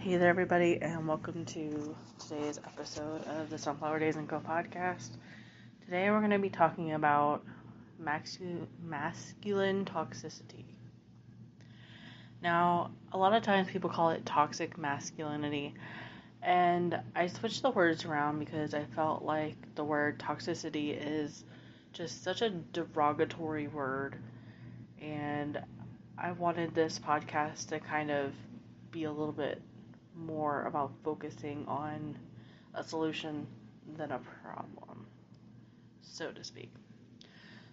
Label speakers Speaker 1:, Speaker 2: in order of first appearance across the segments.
Speaker 1: Hey there, everybody, and welcome to today's episode of the Sunflower Daze and Go podcast. Today, we're going to be talking about masculine toxicity. Now, a lot of times people call it toxic masculinity, and I switched the words around because I felt like the word toxicity is just such a derogatory word, and I wanted this podcast to kind of be a little bit more about focusing on a solution than a problem, so to speak.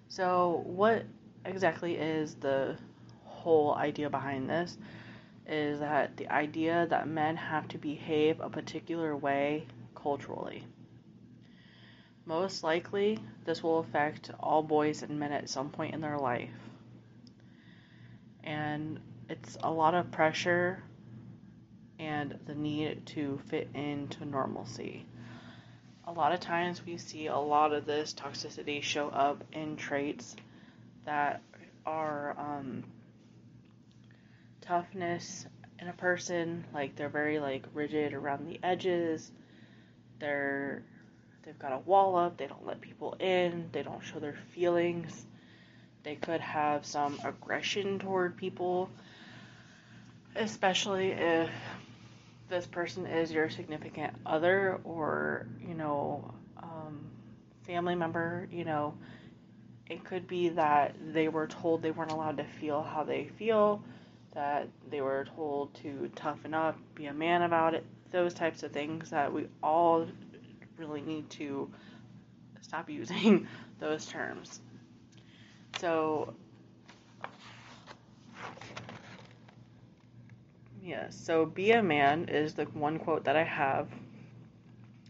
Speaker 1: So, what exactly is the whole idea behind this? Is that the idea that men have to behave a particular way culturally. Most likely, this will affect all boys and men at some point in their life. And it's a lot of pressure and the need to fit into normalcy. A lot of times we see a lot of this toxicity show up in traits that are um, toughness in a person, like they're very like rigid around the edges. They're they've got a wall up, they don't let people in, they don't show their feelings. They could have some aggression toward people, especially if this person is your significant other or, you know, um, family member, you know, it could be that they were told they weren't allowed to feel how they feel, that they were told to toughen up, be a man about it, those types of things that we all really need to stop using those terms. So, yeah, so be a man is the one quote that I have.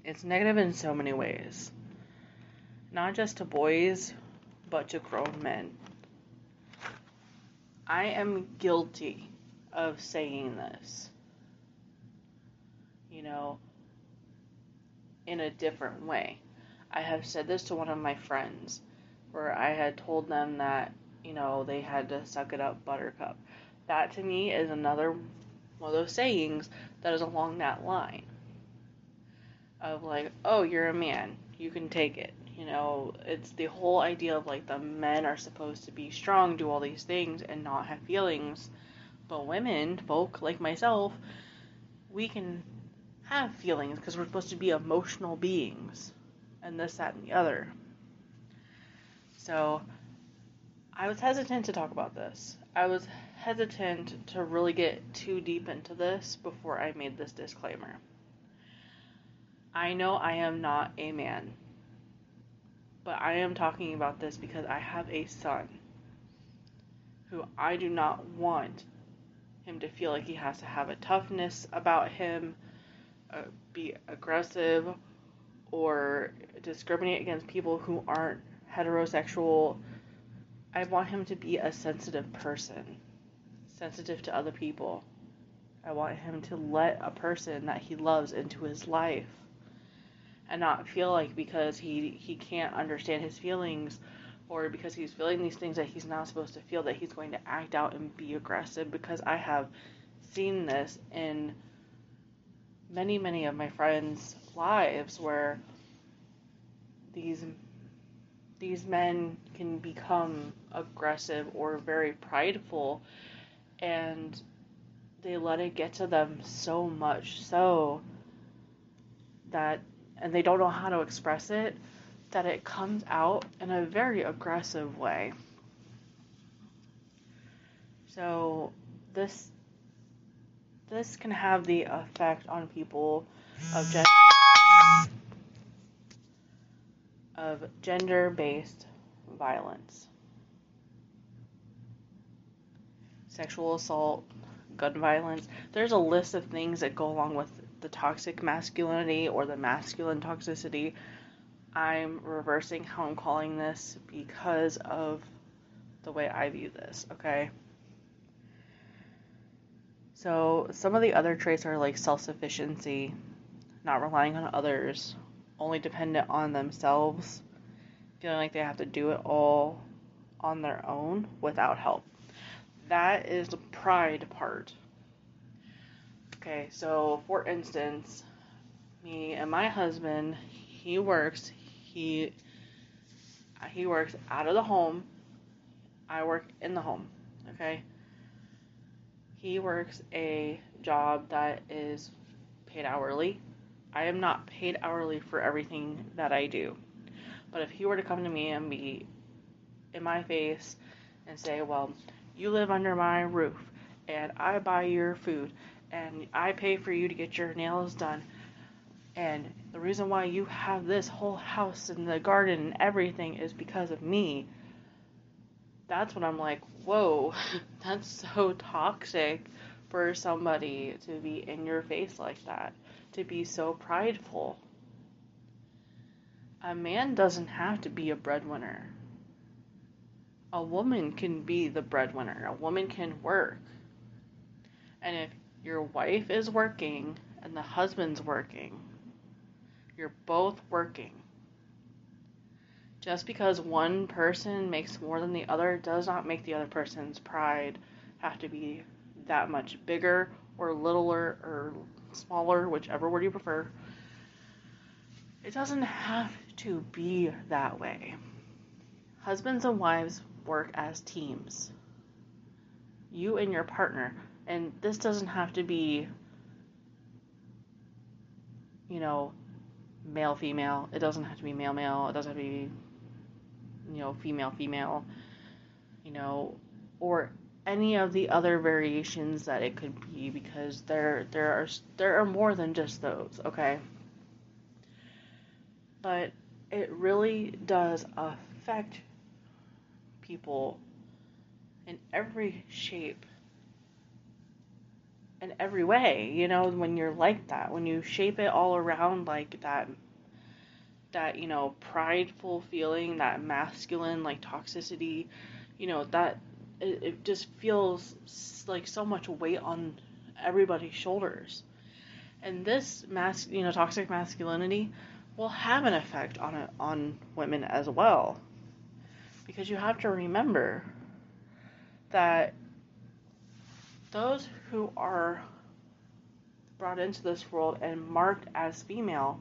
Speaker 1: It's negative in so many ways, not just to boys, but to grown men. I am guilty of saying this, you know, in a different way. I have said this to one of my friends where I had told them that, you know, they had to suck it up, buttercup. That to me is another one of those sayings that is along that line of like, oh, you're a man, you can take it. You know, it's the whole idea of like the men are supposed to be strong, do all these things, and not have feelings. But women, folk like myself, we can have feelings because we're supposed to be emotional beings, and this, that, and the other. So, I was hesitant to talk about this. I was hesitant to really get too deep into this before I made this disclaimer. I know I am not a man, but I am talking about this because I have a son who I do not want him to feel like he has to have a toughness about him, uh, be aggressive, or discriminate against people who aren't heterosexual. I want him to be a sensitive person, sensitive to other people. I want him to let a person that he loves into his life and not feel like because he he can't understand his feelings or because he's feeling these things that he's not supposed to feel that he's going to act out and be aggressive because I have seen this in many many of my friends' lives where these these men can become aggressive or very prideful and they let it get to them so much so that and they don't know how to express it that it comes out in a very aggressive way. So this this can have the effect on people of gender of gender-based violence sexual assault gun violence. There's a list of things that go along with the toxic masculinity or the masculine toxicity. I'm reversing how i'm calling this because of the way i view this okay? So some of the other traits are like self-sufficiency not relying on others only dependent on themselves feeling like they have to do it all on their own without help that is the pride part. Okay, so for instance, me and my husband, he works, he he works out of the home. I work in the home, okay? He works a job that is paid hourly. I am not paid hourly for everything that I do. But if he were to come to me and be in my face and say, Well, you live under my roof and I buy your food and I pay for you to get your nails done. And the reason why you have this whole house and the garden and everything is because of me. That's when I'm like, whoa, that's so toxic for somebody to be in your face like that, to be so prideful. A man doesn't have to be a breadwinner. A woman can be the breadwinner. A woman can work. And if your wife is working and the husband's working, you're both working. Just because one person makes more than the other does not make the other person's pride have to be that much bigger or littler or smaller, whichever word you prefer. It doesn't have to be that way. Husbands and wives work as teams. You and your partner. And this doesn't have to be, you know, male female. It doesn't have to be male male. It doesn't have to be, you know, female female. You know, or any of the other variations that it could be because there there are there are more than just those, okay? But it really does affect people in every shape in every way, you know, when you're like that, when you shape it all around like that that, you know, prideful feeling, that masculine like toxicity, you know, that it, it just feels like so much weight on everybody's shoulders. And this mas- you know, toxic masculinity will have an effect on on women as well. Because you have to remember that those who are brought into this world and marked as female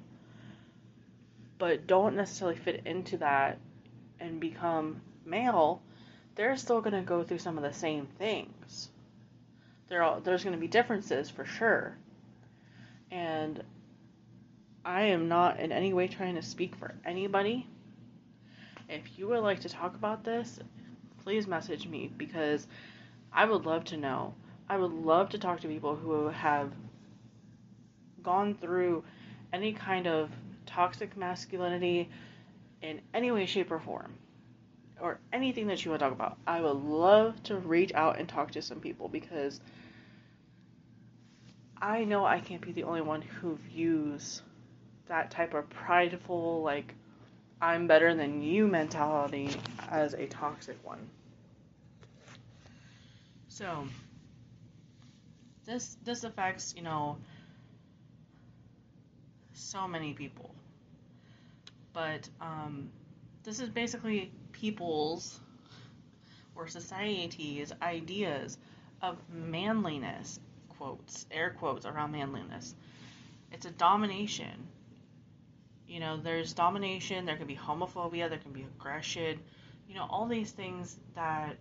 Speaker 1: but don't necessarily fit into that and become male, they're still going to go through some of the same things. There are, there's going to be differences for sure. And I am not in any way trying to speak for anybody. If you would like to talk about this, please message me because I would love to know. I would love to talk to people who have gone through any kind of toxic masculinity in any way, shape, or form, or anything that you want to talk about. I would love to reach out and talk to some people because I know I can't be the only one who views that type of prideful, like, I'm better than you mentality as a toxic one. So, this this affects, you know, so many people. But um, this is basically people's or society's ideas of manliness, quotes, air quotes around manliness. It's a domination. You know, there's domination, there can be homophobia, there can be aggression, you know, all these things that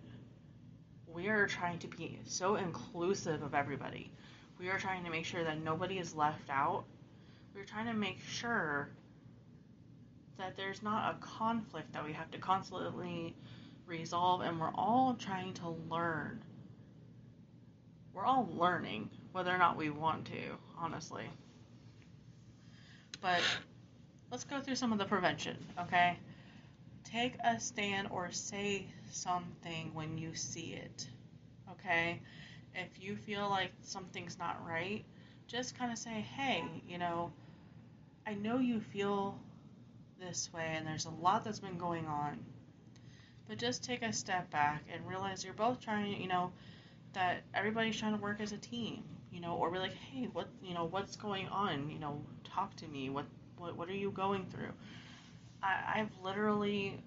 Speaker 1: we are trying to be so inclusive of everybody. We are trying to make sure that nobody is left out. We're trying to make sure that there's not a conflict that we have to constantly resolve, and we're all trying to learn. We're all learning, whether or not we want to, honestly. But let's go through some of the prevention, okay? Take a stand or say something when you see it, okay? If you feel like something's not right, just kind of say, hey, you know, I know you feel this way and there's a lot that's been going on. But just take a step back and realize you're both trying, you know, that everybody's trying to work as a team, you know, or be like, hey, what, you know, what's going on? You know, talk to me. What, what, what are you going through? I, I've literally,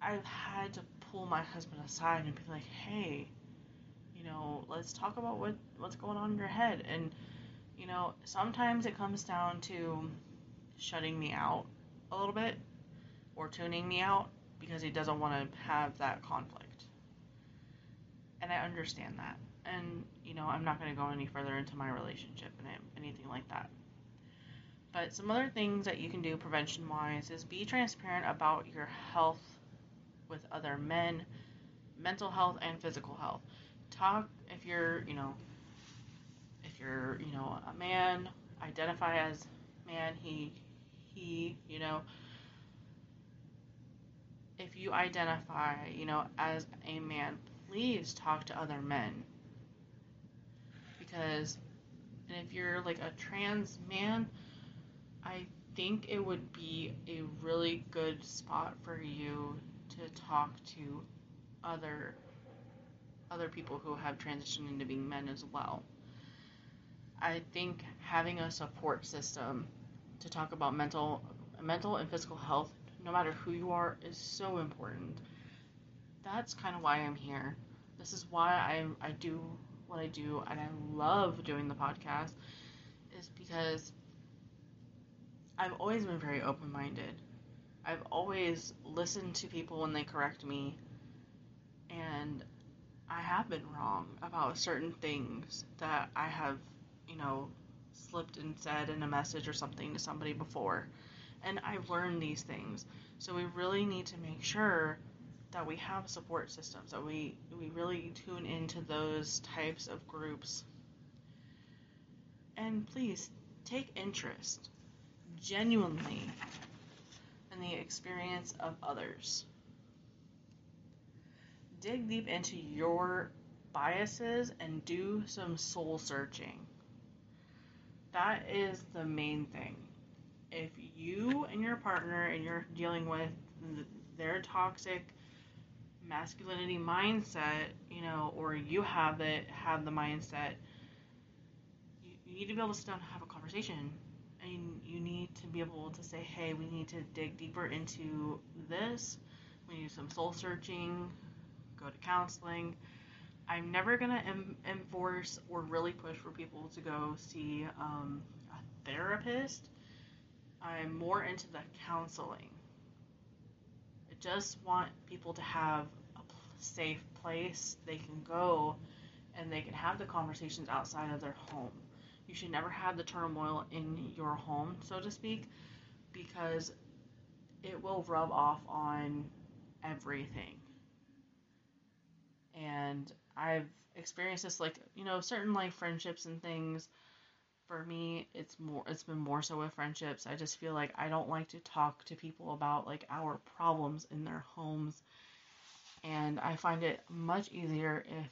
Speaker 1: I've had to pull my husband aside and be like, hey, you know, let's talk about what what's going on in your head. And you know, sometimes it comes down to shutting me out a little bit or tuning me out because he doesn't want to have that conflict. And I understand that. And, you know, I'm not going to go any further into my relationship and anything like that. But some other things that you can do prevention wise is be transparent about your health with other men, mental health and physical health. Talk if you're, you know, if you're, you know, a man, identify as man, he, he, you know, if you identify, you know, as a man, please talk to other men. Because and if you're like a trans man, I think it would be a really good spot for you to talk to other other people who have transitioned into being men as well. I think having a support system to talk about mental mental and physical health no matter who you are, is so important. That's kind of why I'm here. This is why I, I do what I do, and I love doing the podcast, is because I've always been very open minded. I've always listened to people when they correct me, and I have been wrong about certain things that I have, you know, slipped and said in a message or something to somebody before and I've learned these things. So we really need to make sure that we have support systems, that we, we really tune into those types of groups. And please take interest genuinely in the experience of others. Dig deep into your biases and do some soul searching. That is the main thing if you and your partner and you're dealing with their toxic masculinity mindset, you know, or you have it, have the mindset, you, you need to be able to sit down and have a conversation. Need to be able to say, hey, we need to dig deeper into this. We need some soul searching, go to counseling. I'm never going to em- enforce or really push for people to go see um, a therapist I'm more into the counseling. I just want people to have a safe place they can go and they can have the conversations outside of their home. You should never have the turmoil in your home, so to speak, because it will rub off on everything. And I've experienced this, like, you know, certain like friendships and things. For me it's more it's been more so with friendships. I just feel like i don't like to talk to people about like our problems in their homes. And i find it much easier if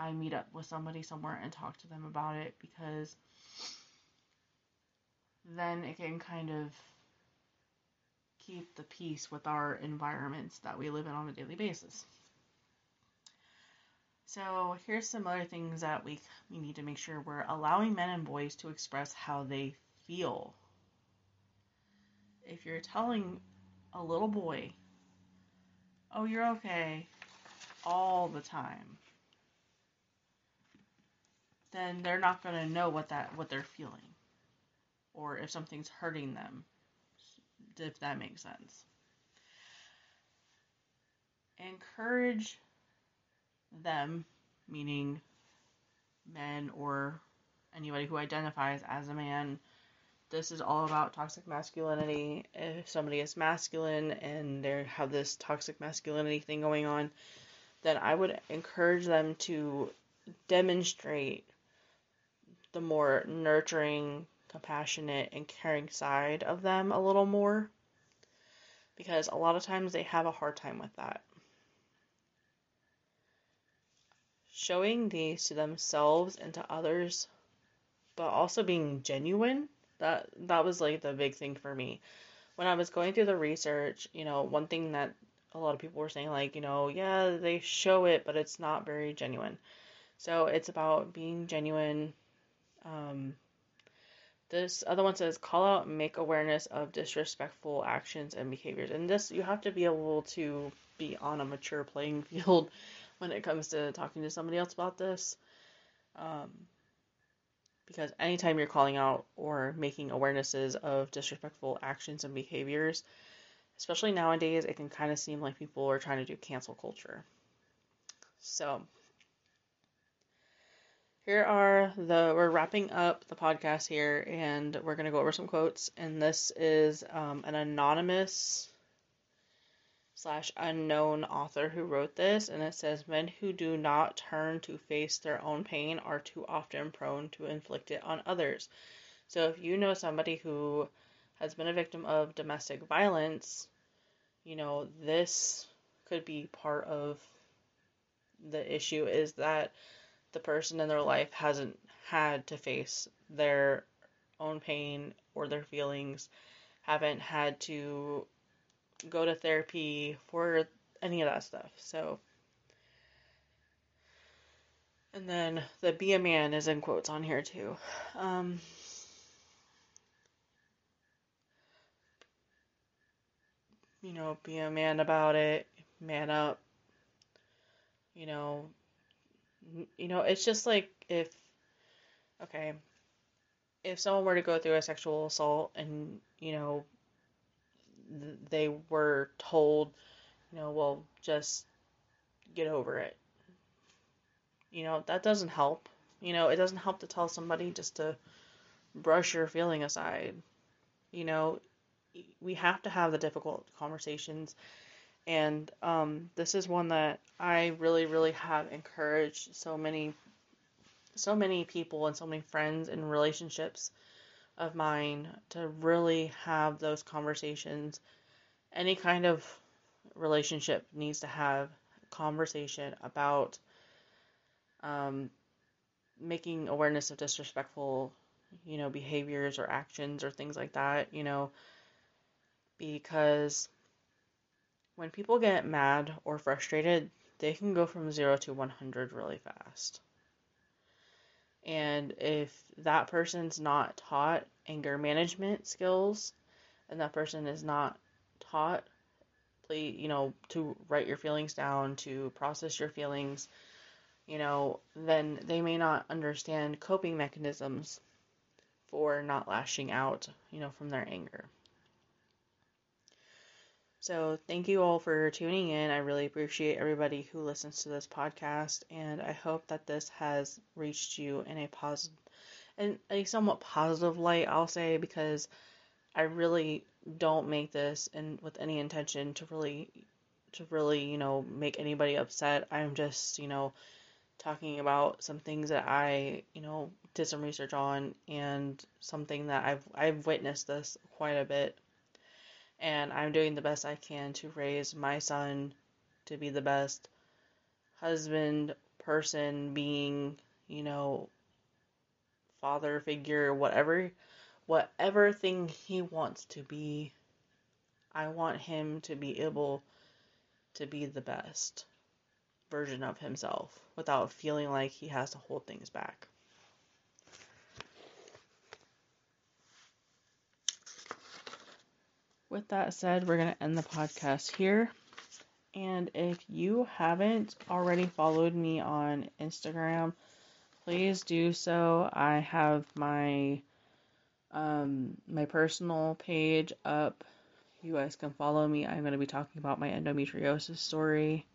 Speaker 1: i meet up with somebody somewhere and talk to them about it because then it can kind of keep the peace with our environments that we live in on a daily basis so here's some other things that we we need to make sure we're allowing men and boys to express how they feel. If you're telling a little boy, "Oh, you're okay," all the time, then they're not going to know what that what they're feeling or if something's hurting them. If that makes sense. Encourage them, meaning men or anybody who identifies as a man. This is all about toxic masculinity. If somebody is masculine and they have this toxic masculinity thing going on, then I would encourage them to demonstrate the more nurturing, compassionate, and caring side of them a little more. Because a lot of times they have a hard time with that. showing these to themselves and to others, but also being genuine. That that was like the big thing for me. When I was going through the research, you know, one thing that a lot of people were saying like, you know, yeah, they show it, but it's not very genuine. So it's about being genuine. Um, this other one says call out make awareness of disrespectful actions and behaviors. And this you have to be able to be on a mature playing field when it comes to talking to somebody else about this. Um, because anytime you're calling out or making awarenesses of disrespectful actions and behaviors, especially nowadays, it can kind of seem like people are trying to do cancel culture. So, here are the we're wrapping up the podcast here and we're going to go over some quotes and this is um, an anonymous slash unknown author who wrote this and it says men who do not turn to face their own pain are too often prone to inflict it on others. So if you know somebody who has been a victim of domestic violence you know this could be part of the issue is that the person in their life hasn't had to face their own pain or their feelings, haven't had to go to therapy for any of that stuff. So, and then the be a man is in quotes on here too. Um, you know, be a man about it, man up, you know, you know, it's just like if, okay, if someone were to go through a sexual assault and, you know, th- they were told, you know, well, just get over it. You know, that doesn't help. You know, it doesn't help to tell somebody just to brush your feeling aside. You know, we have to have the difficult conversations and um, this is one that I really, really have encouraged so many, so many people and so many friends and relationships of mine to really have those conversations. Any kind of relationship needs to have conversation about um, making awareness of disrespectful, you know, behaviors or actions or things like that, you know, because when people get mad or frustrated, they can go from 0 to 100 really fast. And if that person's not taught anger management skills and that person is not taught you know, to write your feelings down, to process your feelings, you know, then they may not understand coping mechanisms for not lashing out, you know, from their anger. So, thank you all for tuning in. I really appreciate everybody who listens to this podcast, and I hope that this has reached you in a positive, in a somewhat positive light. I'll say because I really don't make this and with any intention to really, to really, you know, make anybody upset. I'm just, you know, talking about some things that I, you know, did some research on and something that I've I've witnessed this quite a bit and I'm doing the best I can to raise my son to be the best husband, person, being, you know, father figure, whatever whatever thing he wants to be. I want him to be able to be the best version of himself without feeling like he has to hold things back. With that said, we're going to end the podcast here. And if you haven't already followed me on Instagram, please do so. I have my um, my personal page up. You guys can follow me. I'm going to be talking about my endometriosis story.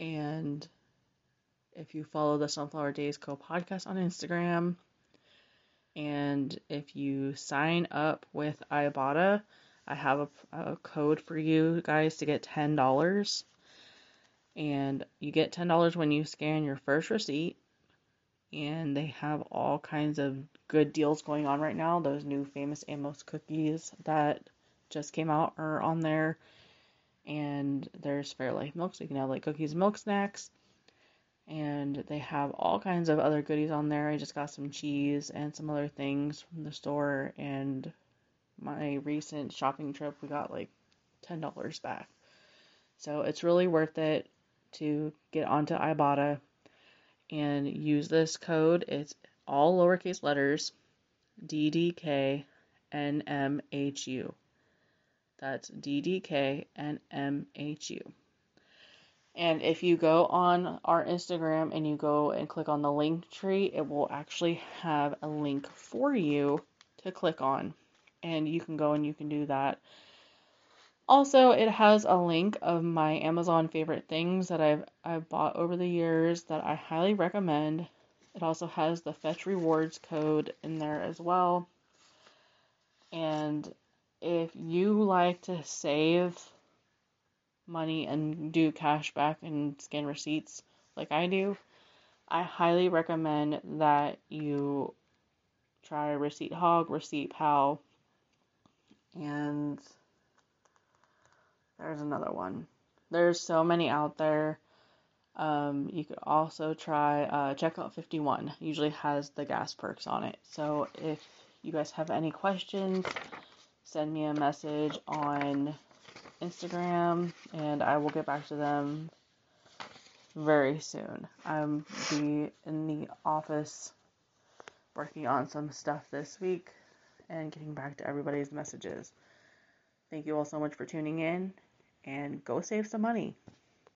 Speaker 1: And if you follow the Sunflower Daze Co podcast on Instagram, and if you sign up with Ibotta, I have a, a code for you guys to get $10. And you get $10 when you scan your first receipt. And they have all kinds of good deals going on right now. Those new famous Amos cookies that just came out are on there. And there's Fairlife milk, so you can have like cookies milk snacks and they have all kinds of other goodies on there. I just got some cheese and some other things from the store, and my recent shopping trip, we got like $10 back. So it's really worth it to get onto Ibotta and use this code. It's all lowercase letters DDKNMHU. That's DDKNMHU And if you go on our Instagram and you go and click on the link tree, it will actually have a link for you to click on. And you can go and you can do that. Also, it has a link of my Amazon favorite things that I've I've bought over the years that I highly recommend. It also has the fetch rewards code in there as well. And if you like to save money and do cash back and scan receipts like I do, I highly recommend that you try Receipt Hog, Receipt Pal, and there's another one. There's so many out there. Um, you could also try uh, Checkout 51. Usually has the gas perks on it. So if you guys have any questions, send me a message on Instagram and I will get back to them very soon. I'm be in the office working on some stuff this week and getting back to everybody's messages. Thank you all so much for tuning in and go save some money.